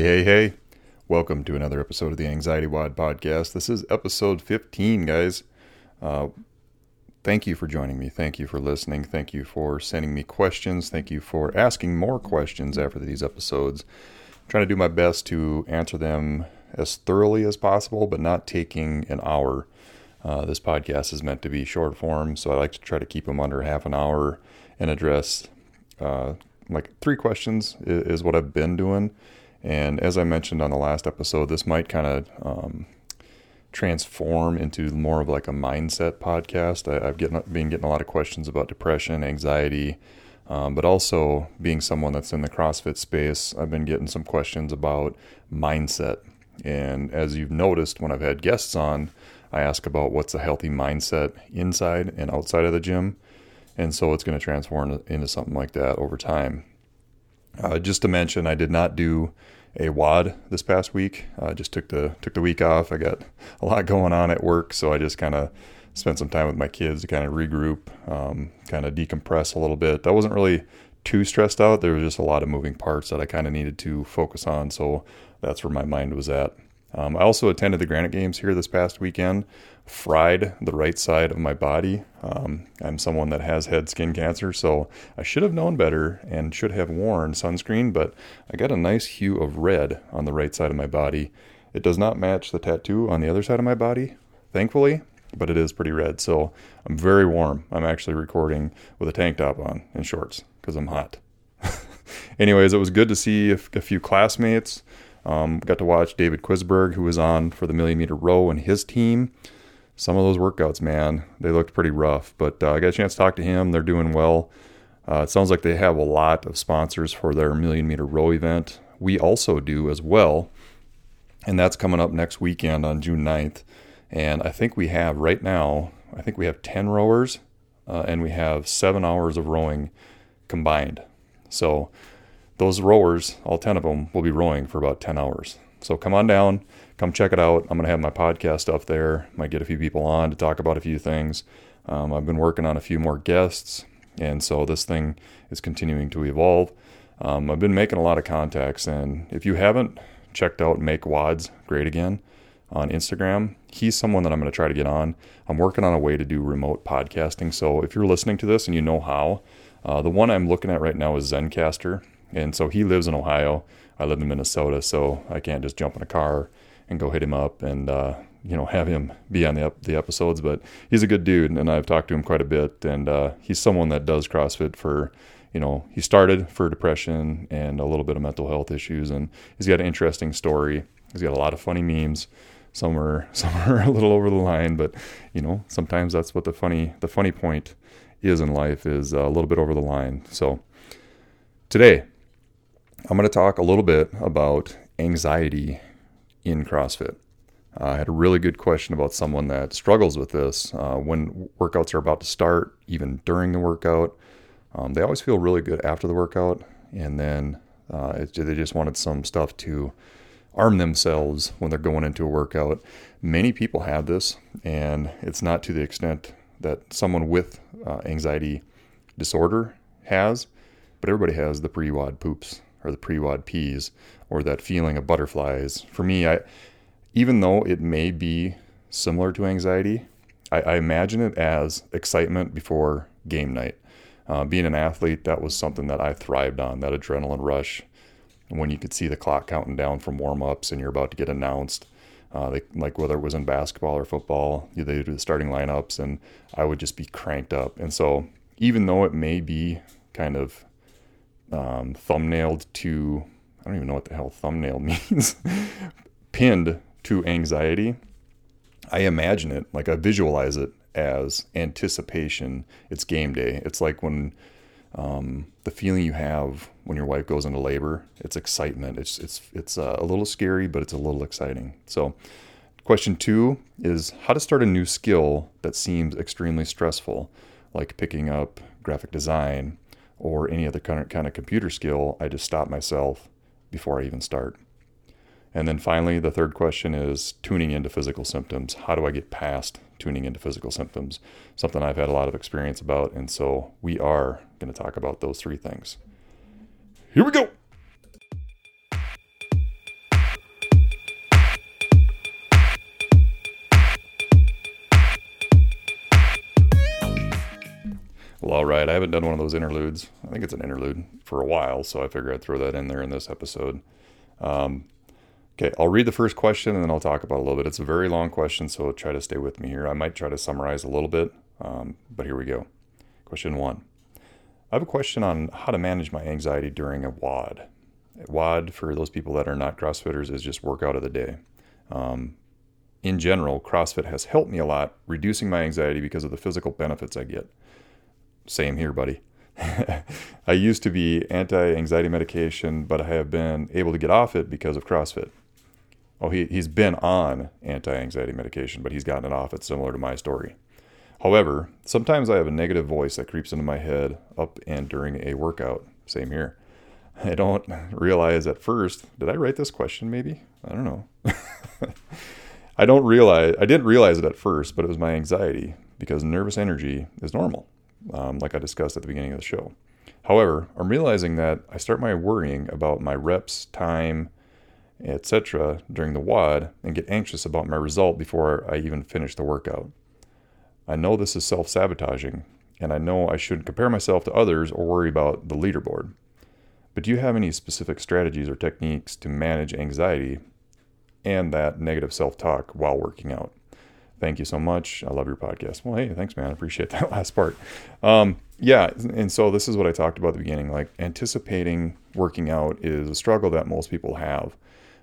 Hey, hey, hey. Welcome to another episode of the Anxiety WOD podcast. This is episode 15, guys. Uh, thank you for joining me. Thank you for listening. Thank you for sending me questions. Thank you for asking more questions after these episodes. I'm trying to do my best to answer them as thoroughly as possible, but not taking an hour. Uh, this podcast is meant to be short form, so I like to try to keep them under half an hour and address uh, like three questions is, what I've been doing. And as I mentioned on the last episode, this might kind of um, transform into more of like a mindset podcast. I, have getting, been getting a lot of questions about depression, anxiety, um, but also being someone that's in the CrossFit space, I've been getting some questions about mindset. And as you've noticed when I've had guests on, I ask about what's a healthy mindset inside and outside of the gym. And so it's going to transform into something like that over time. Uh, just to mention, I did not do a WOD this past week. I just took the took the week off. I got a lot going on at work, so I just kind of spent some time with my kids to kind of regroup, um, kind of decompress a little bit. I wasn't really too stressed out. There was just a lot of moving parts that I kind of needed to focus on, so that's where my mind was at. Um, I also attended the Granite Games here this past weekend. Fried the right side of my body. Um, I'm someone that has had skin cancer, so I should have known better and should have worn sunscreen, but I got a nice hue of red on the right side of my body. It does not match the tattoo on the other side of my body, thankfully, but it is pretty red. So I'm very warm. I'm actually recording with a tank top on and shorts because I'm hot. Anyways, it was good to see a, a few classmates. Um, got to watch David Quisberg, who was on for the million meter row, and his team. Some of those workouts, man, they looked pretty rough. But uh, I got a chance to talk to him. They're doing well. Uh, it sounds like they have a lot of sponsors for their million meter row event. We also do as well. And that's coming up next weekend on June 9th. And I think we have right now, I think we have 10 rowers uh, and we have seven hours of rowing combined. So those rowers, all 10 of them, will be rowing for about 10 hours. So come on down, come check it out. I'm going to have my podcast up there. Might get a few people on to talk about a few things. Um, I've been working on a few more guests, and so this thing is continuing to evolve. Um, I've been making a lot of contacts, and if you haven't checked out Make WODs Great Again on Instagram, he's someone that I'm going to try to get on. I'm working on a way to do remote podcasting. So if you're listening to this and you know how, uh, the one I'm looking at right now is Zencastr. And so he lives in Ohio. I live in Minnesota, so I can't just jump in a car and go hit him up and uh, you know have him be on the the episodes. But he's a good dude, and I've talked to him quite a bit. And uh, he's someone that does CrossFit for you know he started for depression and a little bit of mental health issues, and he's got an interesting story. He's got a lot of funny memes. Some are some are a little over the line, but you know sometimes that's what the funny the funny point is in life is a little bit over the line. So today I'm going to talk a little bit about anxiety in CrossFit. Uh, I had a really good question about someone that struggles with this uh, when workouts are about to start, even during the workout. Um, they always feel really good after the workout, and then uh, it, they just wanted some stuff to arm themselves when they're going into a workout. Many people have this, and it's not to the extent that someone with uh, anxiety disorder has, but everybody has the pre WOD poops or the pre-WOD peas or that feeling of butterflies. For me, I even though it may be similar to anxiety, I, I imagine it as excitement before game night. Uh, being an athlete, that was something that I thrived on, that adrenaline rush. When you could see the clock counting down from warm ups and you're about to get announced, uh, they, like whether it was in basketball or football, they do the starting lineups, and I would just be cranked up. And so, even though it may be kind of um, thumbnailed to, I don't even know what the hell thumbnail means, pinned to anxiety, I imagine it, like I visualize it as anticipation. It's game day. It's like when um, the feeling you have when your wife goes into labor. It's excitement. It's it's it's uh, a little scary, but it's a little exciting. So, question two is how to start a new skill that seems extremely stressful, like picking up graphic design or any other kind of, computer skill, I just stop myself before I even start. And then finally, the third question is tuning into physical symptoms. How do I get past tuning into physical symptoms? Something I've had a lot of experience about. And so we are going to talk about those three things. Here we go. All right. I haven't done one of those interludes. I think it's an interlude for a while, so I figure I'd throw that in there in this episode. Um, okay, I'll read the first question and then I'll talk about a little bit. It's a very long question, so try to stay with me here. I might try to summarize a little bit, um, but here we go. Question one I have a question on how to manage my anxiety during a WOD. A WOD, for those people that are not CrossFitters, is just workout of the day. Um, in general, CrossFit has helped me a lot, reducing my anxiety because of the physical benefits I get. Same here, buddy. I used to be anti anxiety medication, but I have been able to get off it because of CrossFit. Oh, he, he's been on anti anxiety medication, but he's gotten it off. It's similar to my story. However, sometimes I have a negative voice that creeps into my head up and during a workout. Same here. I don't realize at first, did I write this question maybe? I don't know. I don't realize, I didn't realize it at first, but it was my anxiety because nervous energy is normal, um, like I discussed at the beginning of the show. However, I'm realizing that I start my worrying about my reps, time, etc. during the WOD and get anxious about my result before I even finish the workout. I know this is self sabotaging, and I know I shouldn't compare myself to others or worry about the leaderboard. But do you have any specific strategies or techniques to manage anxiety and that negative self talk while working out? Thank you so much. I love your podcast. Well, hey, thanks, man. I appreciate that last part. Um, yeah, and so this is what I talked about at the beginning. Like anticipating working out is a struggle that most people have.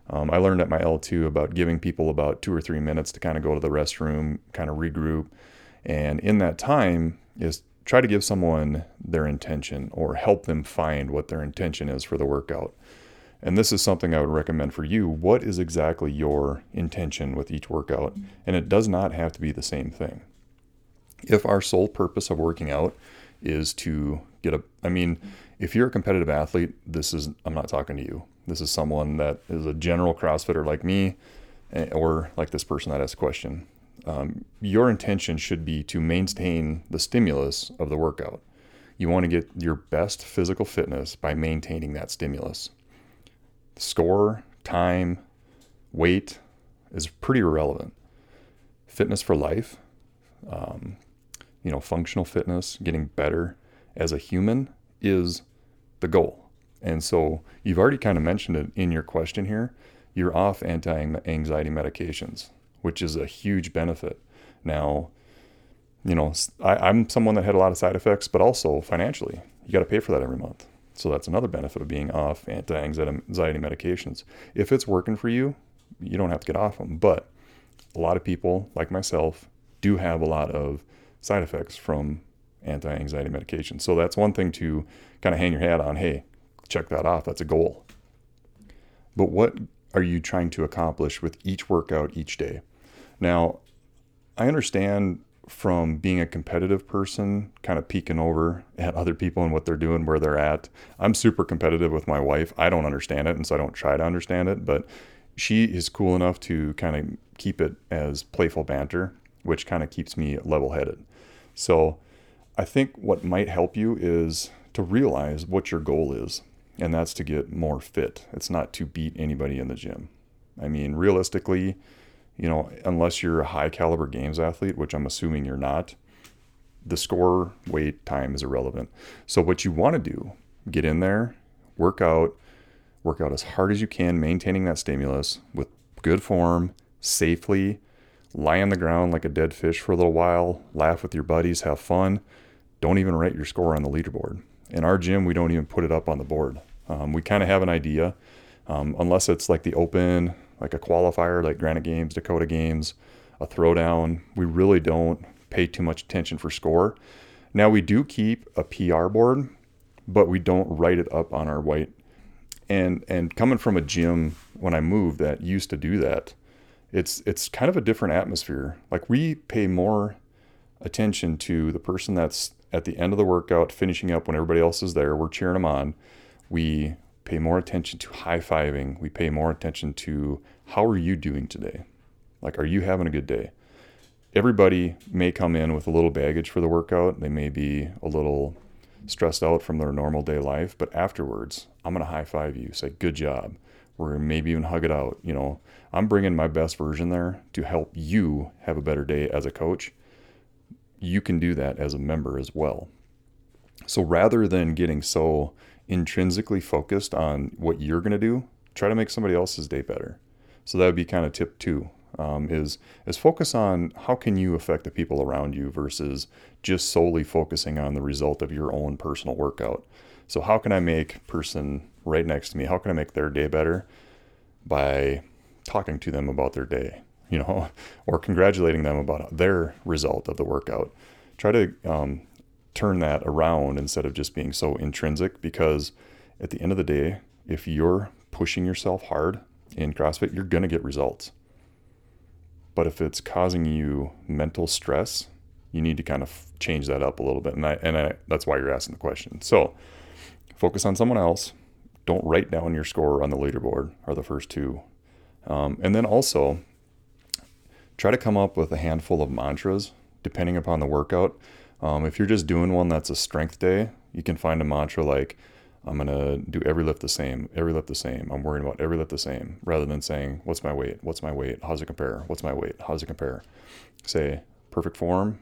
Um, I learned at my L2 about giving people about two or three minutes to kind of go to the restroom, kind of regroup. And in that time, is try to give someone their intention or help them find what their intention is for the workout. And this is something I would recommend for you. What is exactly your intention with each workout? And it does not have to be the same thing. If our sole purpose of working out is to get a, I mean, if you're a competitive athlete, this is, I'm not talking to you. This is someone that is a general CrossFitter like me eh, or like this person that asked a question um, your intention should be to maintain the stimulus of the workout. You want to get your best physical fitness by maintaining that stimulus. Score, time, weight is pretty irrelevant. Fitness for life, um, you know, functional fitness, getting better as a human is the goal. And so you've already kind of mentioned it in your question here. You're off anti anxiety medications which is a huge benefit. Now, you know, I, am someone that had a lot of side effects, but also financially, you got to pay for that every month. So that's another benefit of being off anti-anxiety medications. If it's working for you, you don't have to get off them. But a lot of people, like myself, do have a lot of side effects from anti-anxiety medications. So that's one thing to kind of hang your hat on. Hey, check that off. That's a goal. But what are you trying to accomplish with each workout each day? Now, I understand from being a competitive person, kind of peeking over at other people and what they're doing, where they're at. I'm super competitive with my wife. I don't understand it, and so I don't try to understand it, but she is cool enough to kind of keep it as playful banter, which kind of keeps me level headed. So I think what might help you is to realize what your goal is, and that's to get more fit. It's not to beat anybody in the gym. I mean, realistically, you know, unless you're a high caliber games athlete, which I'm assuming you're not, the score, weight, time is irrelevant. So what you want to do, get in there, work out, work out as hard as you can, maintaining that stimulus with good form, safely, lie on the ground like a dead fish for a little while, laugh with your buddies, have fun. Don't even write your score on the leaderboard. In our gym, we don't even put it up on the board. Um, we kind of have an idea, um, unless it's like the open like a qualifier like Granite Games, Dakota Games, a throwdown. We really don't pay too much attention for score. Now we do keep a PR board, but we don't write it up on our white. And and coming from a gym when I moved that used to do that, it's it's kind of a different atmosphere. Like we pay more attention to the person that's at the end of the workout finishing up when everybody else is there. We're cheering them on. We pay more attention to high fiving. We pay more attention to how are you doing today? Like, are you having a good day? Everybody may come in with a little baggage for the workout. They may be a little stressed out from their normal day life, but afterwards, I'm going to high five you, say, good job. Or maybe even hug it out. You know, I'm bringing my best version there to help you have a better day as a coach. You can do that as a member as well. So rather than getting so intrinsically focused on what you're going to do, try to make somebody else's day better. So that would be kind of tip two. Um, is is focus on how can you affect the people around you versus just solely focusing on the result of your own personal workout. So how can I make person right next to me? How can I make their day better by talking to them about their day, you know, or congratulating them about their result of the workout. Try to um, turn that around instead of just being so intrinsic because at the end of the day, if you're pushing yourself hard in CrossFit, you're going to get results. But if it's causing you mental stress, you need to kind of change that up a little bit. And I, and I, that's why you're asking the question. So focus on someone else. Don't write down your score on the leaderboard or the first two um, and then also try to come up with a handful of mantras depending upon the workout. Um, if you're just doing one that's a strength day, you can find a mantra like, I'm going to do every lift the same, every lift the same. I'm worrying about every lift the same rather than saying, What's my weight? What's my weight? How's it compare? What's my weight? How does it compare? Say, perfect form,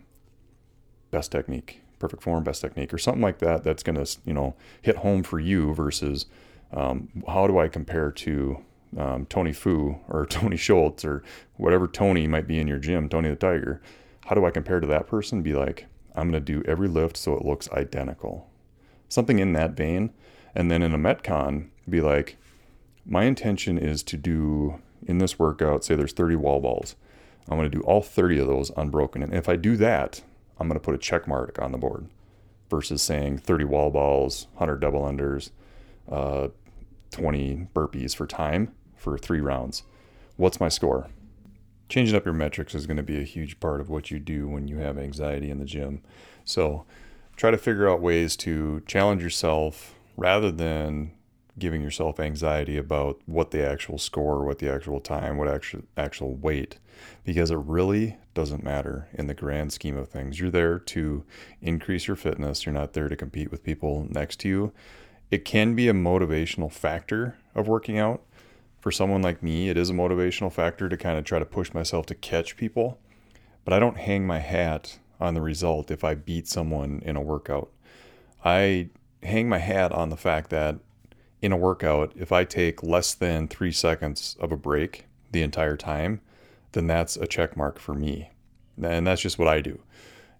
best technique, perfect form, best technique, or something like that that's going to, you know, hit home for you versus um, how do I compare to um, Tony Fu or Tony Schultz or whatever Tony might be in your gym, Tony the Tiger, how do I compare to that person? Be like, I'm going to do every lift so it looks identical. Something in that vein. And then in a Metcon, be like, my intention is to do in this workout, say there's 30 wall balls. I'm going to do all 30 of those unbroken. And if I do that, I'm going to put a check mark on the board versus saying 30 wall balls, 100 double unders, uh, 20 burpees for time for three rounds. What's my score? Changing up your metrics is going to be a huge part of what you do when you have anxiety in the gym. So try to figure out ways to challenge yourself rather than giving yourself anxiety about what the actual score, what the actual time, what actual actual weight, because it really doesn't matter in the grand scheme of things. You're there to increase your fitness. You're not there to compete with people next to you. It can be a motivational factor of working out, for someone like me, it is a motivational factor to kind of try to push myself to catch people. But I don't hang my hat on the result if I beat someone in a workout. I hang my hat on the fact that in a workout, if I take less than three seconds of a break the entire time, then that's a check mark for me. And that's just what I do.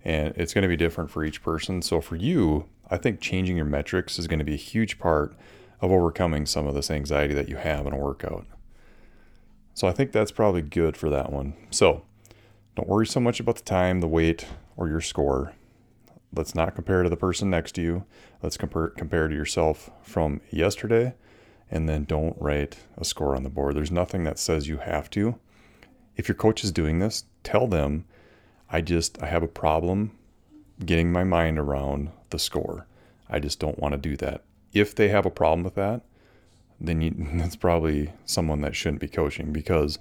And it's going to be different for each person. So for you, I think changing your metrics is going to be a huge part of overcoming some of this anxiety that you have in a workout. So I think that's probably good for that one. So don't worry so much about the time, the weight, or your score. Let's not compare to the person next to you. Let's compare compare to yourself from yesterday and then don't write a score on the board. There's nothing that says you have to. If your coach is doing this, tell them I just I have a problem getting my mind around the score. I just don't want to do that if they have a problem with that, then you, that's probably someone that shouldn't be coaching because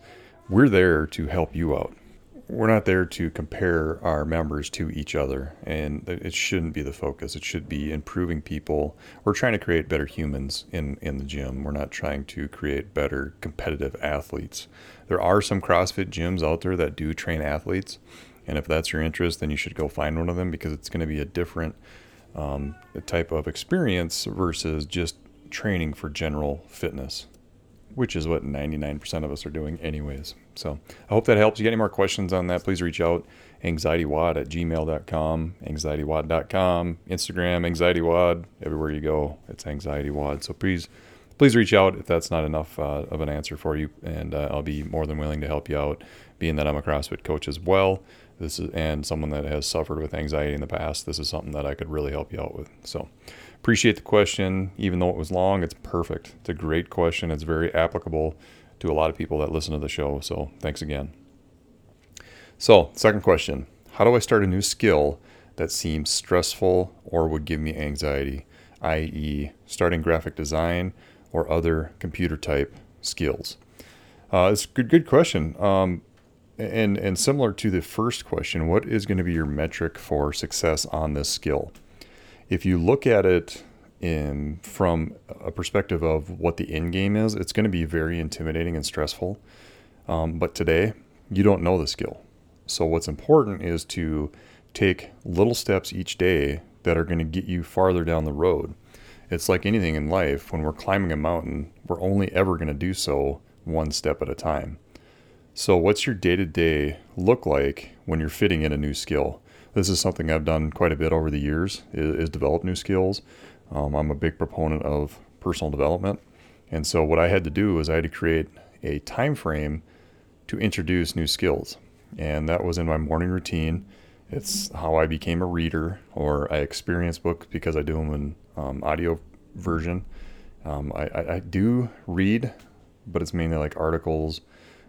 we're there to help you out. We're not there to compare our members to each other, and it shouldn't be the focus. It should be improving people. We're trying to create better humans in, in the gym. We're not trying to create better competitive athletes. There are some CrossFit gyms out there that do train athletes, and if that's your interest, then you should go find one of them because it's going to be a different um, type of experience versus just training for general fitness, which is what 99% of us are doing, anyways. So I hope that helps. You get any more questions on that, please reach out. AnxietyWOD at gmail.com, anxietywod.com, Instagram, anxietywod, Everywhere you go, it's anxietywod. So please, please reach out if that's not enough uh, of an answer for you, and uh, I'll be more than willing to help you out, being that I'm a CrossFit coach as well this is and someone that has suffered with anxiety in the past this is something that i could really help you out with. So appreciate the question. Even though it was long it's perfect. It's a great question. It's very applicable to a lot of people that listen to the show. So thanks again. So second question. How do i start a new skill that seems stressful or would give me anxiety i.e starting graphic design or other computer type skills? Uh, it's a good, good question. Um, and and similar to the first question, what is going to be your metric for success on this skill? If you look at it in from a perspective of what the end game is, it's going to be very intimidating and stressful. Um, but today, you don't know the skill. So what's important is to take little steps each day that are going to get you farther down the road. It's like anything in life, when we're climbing a mountain, we're only ever going to do so one step at a time. So, what's your day to day look like when you're fitting in a new skill? This is something I've done quite a bit over the years, is, is develop new skills. Um, I'm a big proponent of personal development. And so, what I had to do was I had to create a time frame to introduce new skills. And that was in my morning routine. It's how I became a reader, or I experience books because I do them in um, audio version. Um, I, I, I, do read, but it's mainly like articles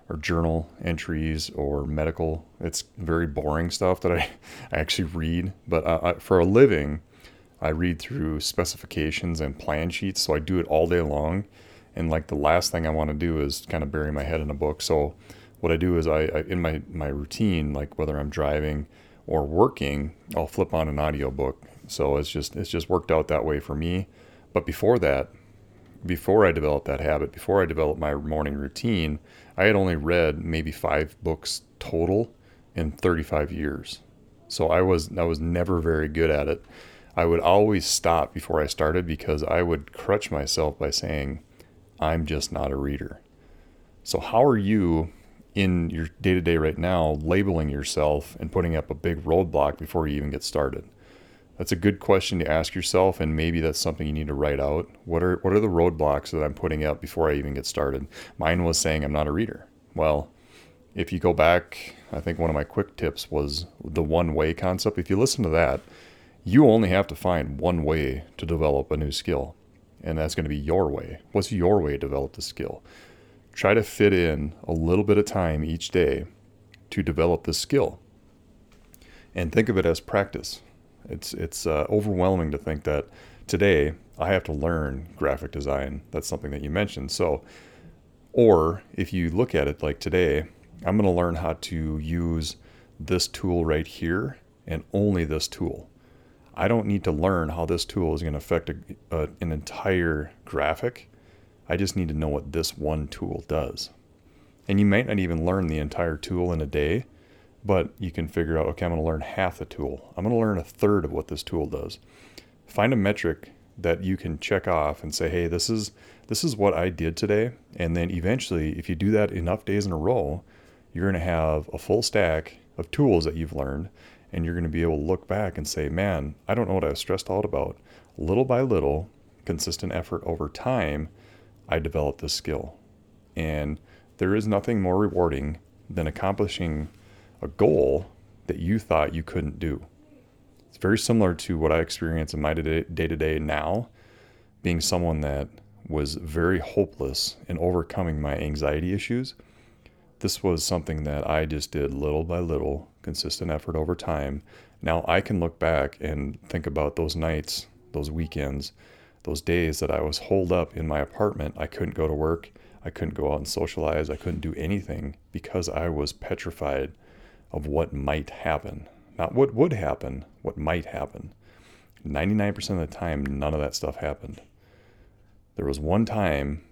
or journal entries or medical. It's very boring stuff that I, I actually read. But uh, I, for a living, I read through specifications and plan sheets. So I do it all day long. And like the last thing I want to do is kind of bury my head in a book. So what I do is I, I in my, my routine, like whether I'm driving or working, I'll flip on an audio book. So it's just it's just worked out that way for me. But before that, before I developed that habit, before I developed my morning routine, I had only read maybe five books total in 35 years. So I was I was never very good at it. I would always stop before I started because I would crutch myself by saying, I'm just not a reader. So how are you in your day to day right now labeling yourself and putting up a big roadblock before you even get started? That's a good question to ask yourself, and maybe that's something you need to write out. What are what are the roadblocks that I'm putting up before I even get started? Mine was saying I'm not a reader. Well, if you go back, I think one of my quick tips was the one way concept. If you listen to that, you only have to find one way to develop a new skill, and that's going to be your way. What's your way to develop the skill? Try to fit in a little bit of time each day to develop the skill, and think of it as practice it's it's uh, overwhelming to think that today I have to learn graphic design. That's something that you mentioned. So, or if you look at it like today, I'm going to learn how to use this tool right here and only this tool. I don't need to learn how this tool is going to affect a, a, an entire graphic. I just need to know what this one tool does. And you might not even learn the entire tool in a day, but you can figure out okay i'm going to learn half the tool. I'm going to learn a third of what this tool does. Find a metric that you can check off and say hey this is this is what i did today. And then eventually if you do that enough days in a row you're going to have a full stack of tools that you've learned. And you're going to be able to look back and say man i don't know what i was stressed out about. Little by little consistent effort over time i developed this skill. And there is nothing more rewarding than accomplishing a goal that you thought you couldn't do. It's very similar to what I experience in my day to day now, being someone that was very hopeless in overcoming my anxiety issues. This was something that I just did little by little, consistent effort over time. Now I can look back and think about those nights, those weekends, those days that I was holed up in my apartment. I couldn't go to work. I couldn't go out and socialize. I couldn't do anything because I was petrified of what might happen. Not what would happen, what might happen. 99% of the time, none of that stuff happened. There was one time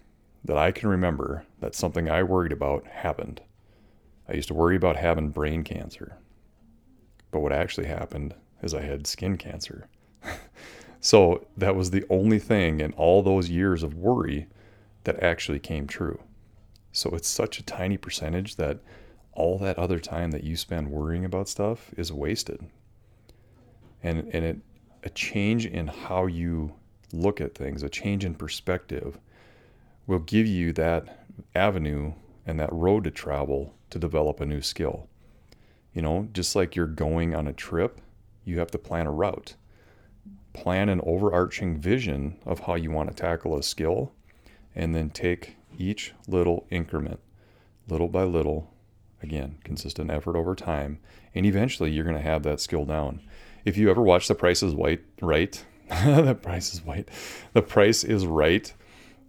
that I can remember that something I worried about happened. I used to worry about having brain cancer. But what actually happened is I had skin cancer. so that was the only thing in all those years of worry that actually came true. So it's such a tiny percentage that all that other time that you spend worrying about stuff is wasted. And and it a change in how you look at things, a change in perspective will give you that avenue and that road to travel to develop a new skill. You know, just like you're going on a trip, you have to plan a route. Plan an overarching vision of how you want to tackle a skill and then take each little increment, little by little, Again, consistent effort over time, and eventually you're going to have that skill down. If you ever watch The Price is White, right? the Price is White. The Price is Right.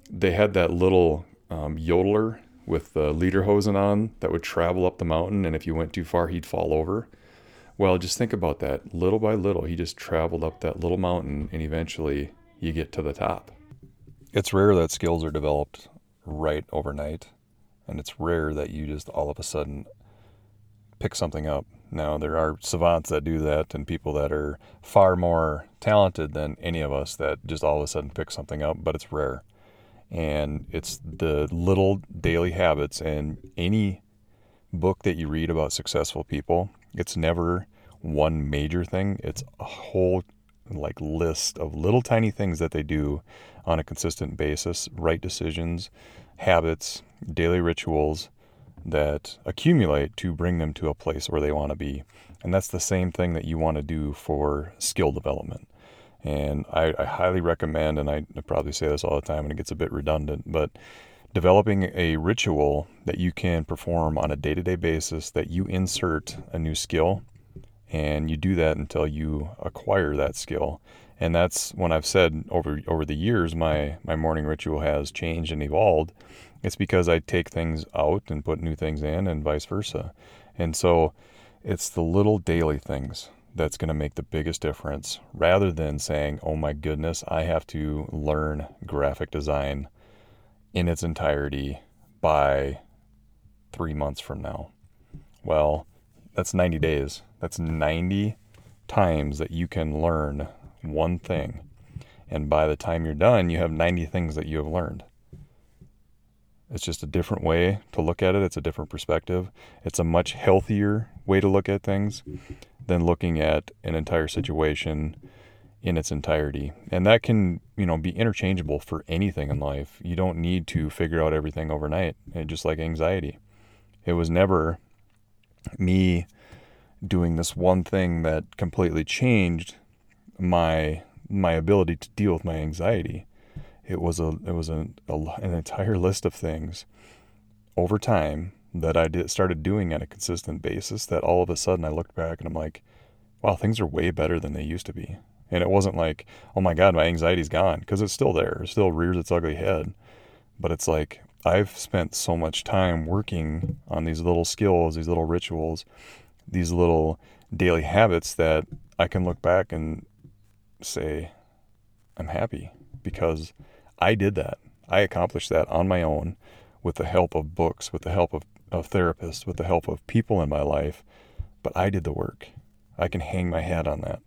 They had that little um, yodeler with the lederhosen on that would travel up the mountain, and if you went too far, he'd fall over. Well, just think about that. Little by little, he just traveled up that little mountain, and eventually you get to the top. It's rare that skills are developed right overnight. And it's rare that you just all of a sudden pick something up. Now, there are savants that do that and people that are far more talented than any of us that just all of a sudden pick something up, but it's rare. And it's the little daily habits. And any book that you read about successful people, it's never one major thing, it's a whole like list of little tiny things that they do on a consistent basis, right decisions, habits, daily rituals that accumulate to bring them to a place where they want to be. And that's the same thing that you want to do for skill development. And I, I highly recommend, and I probably say this all the time and it gets a bit redundant, but developing a ritual that you can perform on a day to day basis that you insert a new skill and you do that until you acquire that skill and that's when I've said over over the years my my morning ritual has changed and evolved. It's because I take things out and put new things in, and vice versa. And so, it's the little daily things that's going to make the biggest difference, rather than saying, "Oh my goodness, I have to learn graphic design in its entirety by three months from now." Well, that's 90 days. That's 90 times that you can learn one thing. And by the time you're done, you have 90 things that you have learned. It's just a different way to look at it. It's a different perspective. It's a much healthier way to look at things than looking at an entire situation in its entirety. And that can, you know, be interchangeable for anything in life. You don't need to figure out everything overnight. And just like anxiety. It was never me doing this one thing that completely changed my my ability to deal with my anxiety. It was a it was a, a an entire list of things over time that I did, started doing on a consistent basis. That all of a sudden I looked back and I'm like, wow, things are way better than they used to be. And it wasn't like, oh my God, my anxiety's gone because it's still there. It still rears its ugly head. But it's like I've spent so much time working on these little skills, these little rituals, these little daily habits that I can look back and say, I'm happy because I did that. I accomplished that on my own with the help of books, with the help of, of therapists, with the help of people in my life. But I did the work. I can hang my hat on that.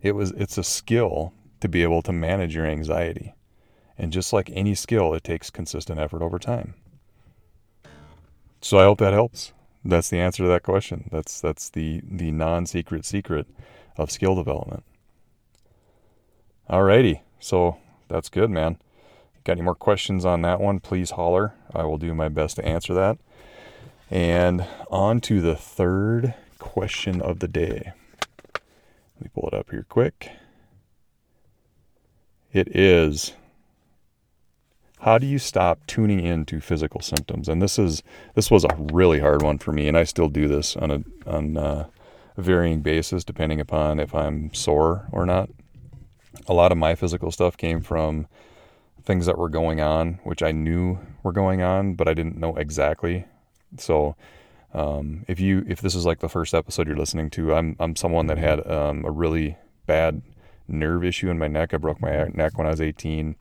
It was it's a skill to be able to manage your anxiety. And just like any skill, it takes consistent effort over time. So I hope that helps. That's the answer to that question. That's that's the the non-secret secret of skill development. Alrighty, so that's good, man. Got any more questions on that one? Please holler. I will do my best to answer that. And on to the third question of the day. Let me pull it up here quick. It is how do you stop tuning into physical symptoms? And this is this was a really hard one for me, and I still do this on a on a varying basis depending upon if I'm sore or not a lot of my physical stuff came from things that were going on, which I knew were going on, but I didn't know exactly. So, um, if you if this is like the first episode you're listening to, I'm I'm someone that had um, a really bad nerve issue in my neck. I broke my neck when I was 18,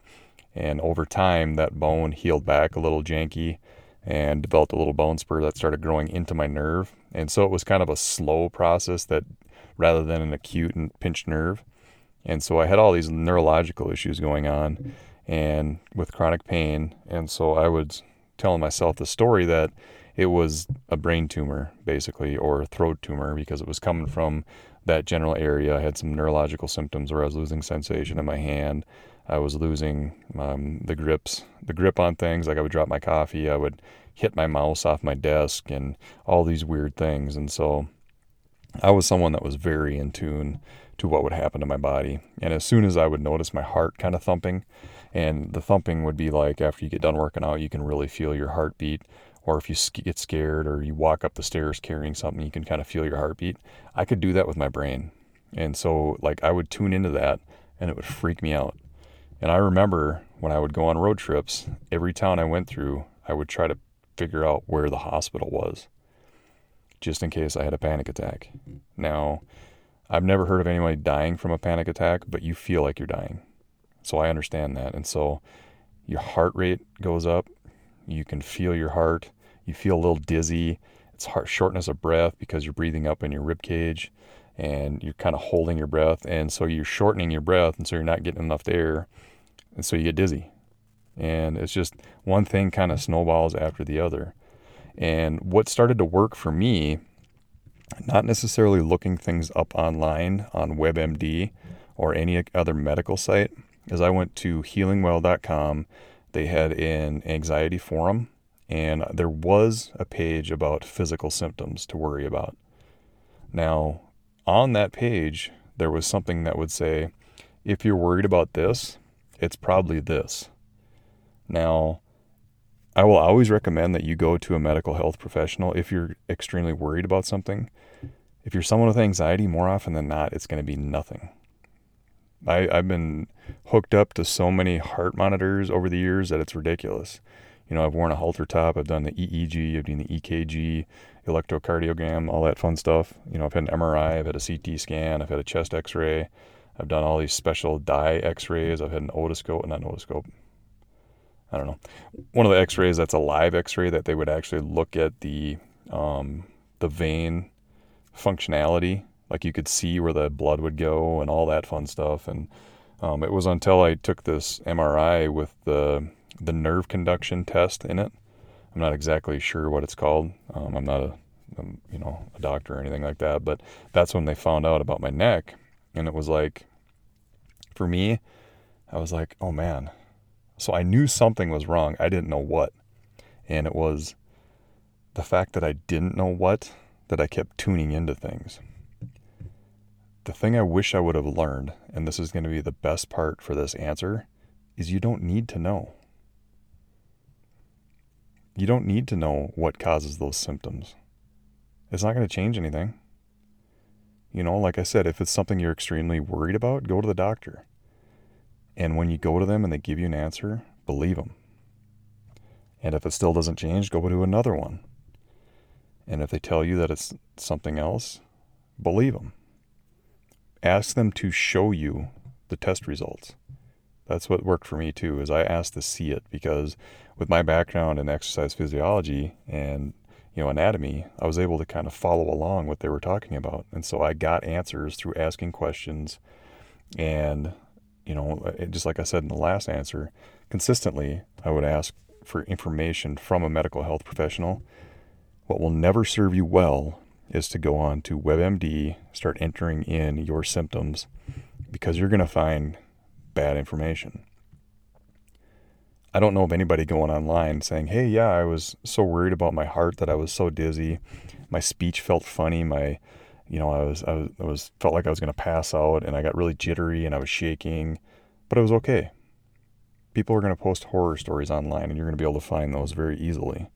and over time that bone healed back a little janky and developed a little bone spur that started growing into my nerve. And so it was kind of a slow process that rather than an acute and pinched nerve. And so I had all these neurological issues going on and with chronic pain. And so I was telling myself the story that it was a brain tumor, basically, or a throat tumor because it was coming from that general area. I had some neurological symptoms where I was losing sensation in my hand. I was losing um, the grips, the grip on things. Like I would drop my coffee, I would hit my mouse off my desk, and all these weird things. And so I was someone that was very in tune to what would happen to my body. And as soon as I would notice my heart kind of thumping, and the thumping would be like after you get done working out, you can really feel your heartbeat. Or if you get scared or you walk up the stairs carrying something, you can kind of feel your heartbeat. I could do that with my brain. And so, like, I would tune into that and it would freak me out. And I remember when I would go on road trips, every town I went through, I would try to figure out where the hospital was just in case I had a panic attack. Now, I've never heard of anybody dying from a panic attack, but you feel like you're dying. So I understand that. And so your heart rate goes up. You can feel your heart. You feel a little dizzy. it's heart shortness of breath because you're breathing up in your rib cage and you're kind of holding your breath and so you're shortening your breath and so you're not getting enough air and so you get dizzy and it's just one thing kind of snowballs after the other and what started to work for me not necessarily looking things up online on WebMD or any other medical site is I went to healingwell.com they had an anxiety forum and there was a page about physical symptoms to worry about now on that page, there was something that would say, if you're worried about this, it's probably this. Now, I will always recommend that you go to a medical health professional if you're extremely worried about something. If you're someone with anxiety, more often than not, it's going to be nothing. I, I've been hooked up to so many heart monitors over the years that it's ridiculous. You know, I've worn a halter top, I've done the EEG, I've done the EKG, electrocardiogram, all that fun stuff. You know, I've had an MRI, I've had a CT scan, I've had a chest X-ray, I've done all these special dye X-rays. I've had an otoscope, not an otoscope. I don't know. One of the X-rays that's a live X-ray that they would actually look at the um, the vein functionality, like you could see where the blood would go and all that fun stuff. And um, it was until I took this MRI with the the nerve conduction test in it I'm not exactly sure what it's called. Um, I'm not a, um, you know, a doctor or anything like that. But that's when they found out about my neck, and it was like, for me, I was like, oh man. So I knew something was wrong. I didn't know what, and it was the fact that I didn't know what that I kept tuning into things. The thing I wish I would have learned, and this is going to be the best part for this answer, is you don't need to know. You don't need to know what causes those symptoms. It's not going to change anything. You know, like I said, if it's something you're extremely worried about, go to the doctor. And when you go to them and they give you an answer, believe them. And if it still doesn't change, go to another one. And if they tell you that it's something else, believe them. Ask them to show you the test results. That's what worked for me too, is I asked to see it because with my background in exercise physiology and you know anatomy, I was able to kind of follow along what they were talking about, and so I got answers through asking questions, and you know, uh, just like I said in the last answer, consistently I would ask for information from a medical health professional. What will never serve you well is to go on to WebMD, start entering in your symptoms, because you're going to find bad information. I don't know of anybody going online saying, "Hey, yeah, I was so worried about my heart that I was so dizzy, my speech felt funny, my, you know, I was I was, I was felt like I was going to pass out, and I got really jittery and I was shaking, but it was okay." People are going to post horror stories online, and you're going to be able to find those very easily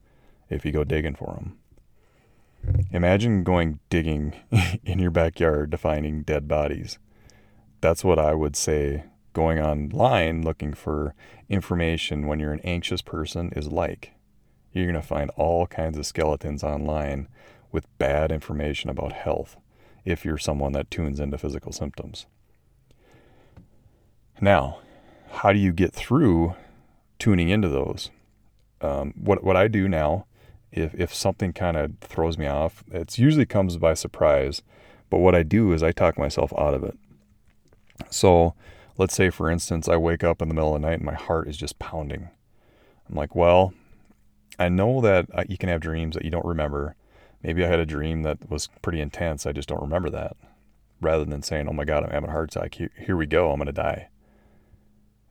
if you go digging for them. Imagine going digging in your backyard to finding dead bodies. That's what I would say going online looking for information when you're an anxious person is like. You're going to find all kinds of skeletons online with bad information about health if you're someone that tunes into physical symptoms. Now, how do you get through tuning into those? Um, what what I do now, if if something kind of throws me off, it usually comes by surprise. But what I do is I talk myself out of it. So let's say, for instance, I wake up in the middle of the night and my heart is just pounding. I'm like, well, I know that uh, you can have dreams that you don't remember. Maybe I had a dream that was pretty intense. I just don't remember that. Rather than saying, oh my God, I'm having a heart attack. Here, here we go. I'm going to die.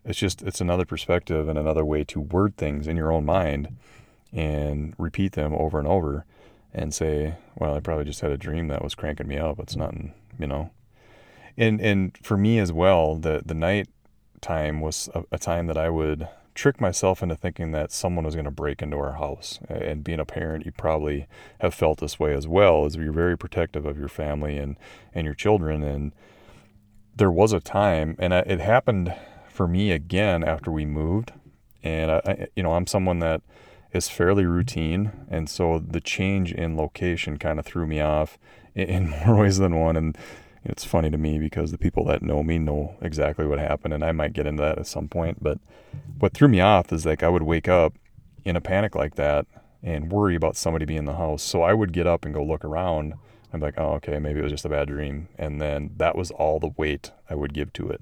It's just, it's another perspective and another way to word things in your own mind and repeat them over and over and say, well, I probably just had a dream that was cranking me up. It's nothing, you know, and and for me as well, the the night time was a, a time that I would trick myself into thinking that someone was going to break into our house. And being a parent, you probably have felt this way as well, as you're very protective of your family and and your children. And there was a time, and it happened for me again after we moved. And I, you know, I'm someone that is fairly routine, and so the change in location kind of threw me off in more ways than one. And it's funny to me because the people that know me know exactly what happened, and I might get into that at some point. But what threw me off is like I would wake up in a panic like that and worry about somebody being in the house. So I would get up and go look around. I'm like, oh, okay, maybe it was just a bad dream. And then that was all the weight I would give to it.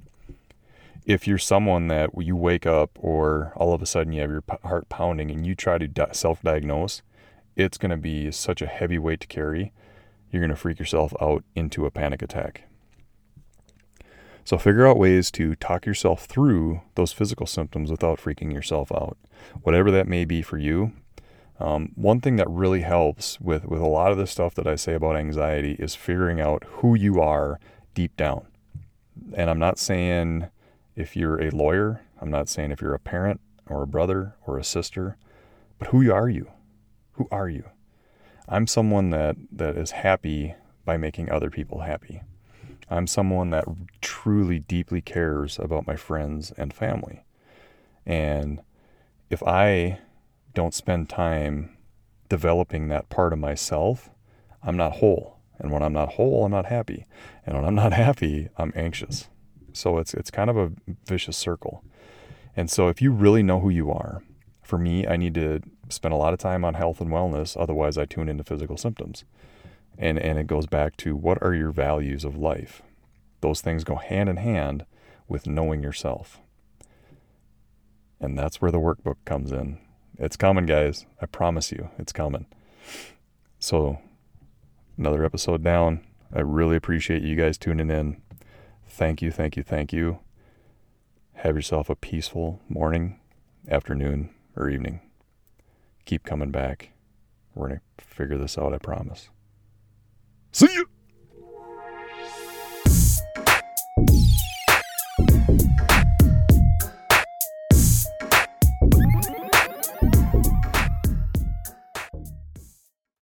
If you're someone that you wake up or all of a sudden you have your heart pounding and you try to self diagnose, it's going to be such a heavy weight to carry. You're going to freak yourself out into a panic attack. So figure out ways to talk yourself through those physical symptoms without freaking yourself out. Whatever that may be for you. Um, one thing that really helps with, with a lot of the stuff that I say about anxiety is figuring out who you are deep down. And I'm not saying if you're a lawyer, I'm not saying if you're a parent or a brother or a sister, but who are you? Who are you? I'm someone that, that is happy by making other people happy. I'm someone that truly deeply cares about my friends and family. And if I don't spend time developing that part of myself, I'm not whole. And when I'm not whole, I'm not happy. And when I'm not happy, I'm anxious. So it's it's kind of a vicious circle. And so if you really know who you are, for me, I need to spend a lot of time on health and wellness, otherwise I tune into physical symptoms. And and it goes back to what are your values of life? Those things go hand in hand with knowing yourself. And that's where the workbook comes in. It's coming, guys. I promise you, it's coming. So, another episode down. I really appreciate you guys tuning in. Thank you, thank you, thank you. Have yourself a peaceful morning, afternoon, or evening. Keep coming back. We're going to figure this out, I promise. See you!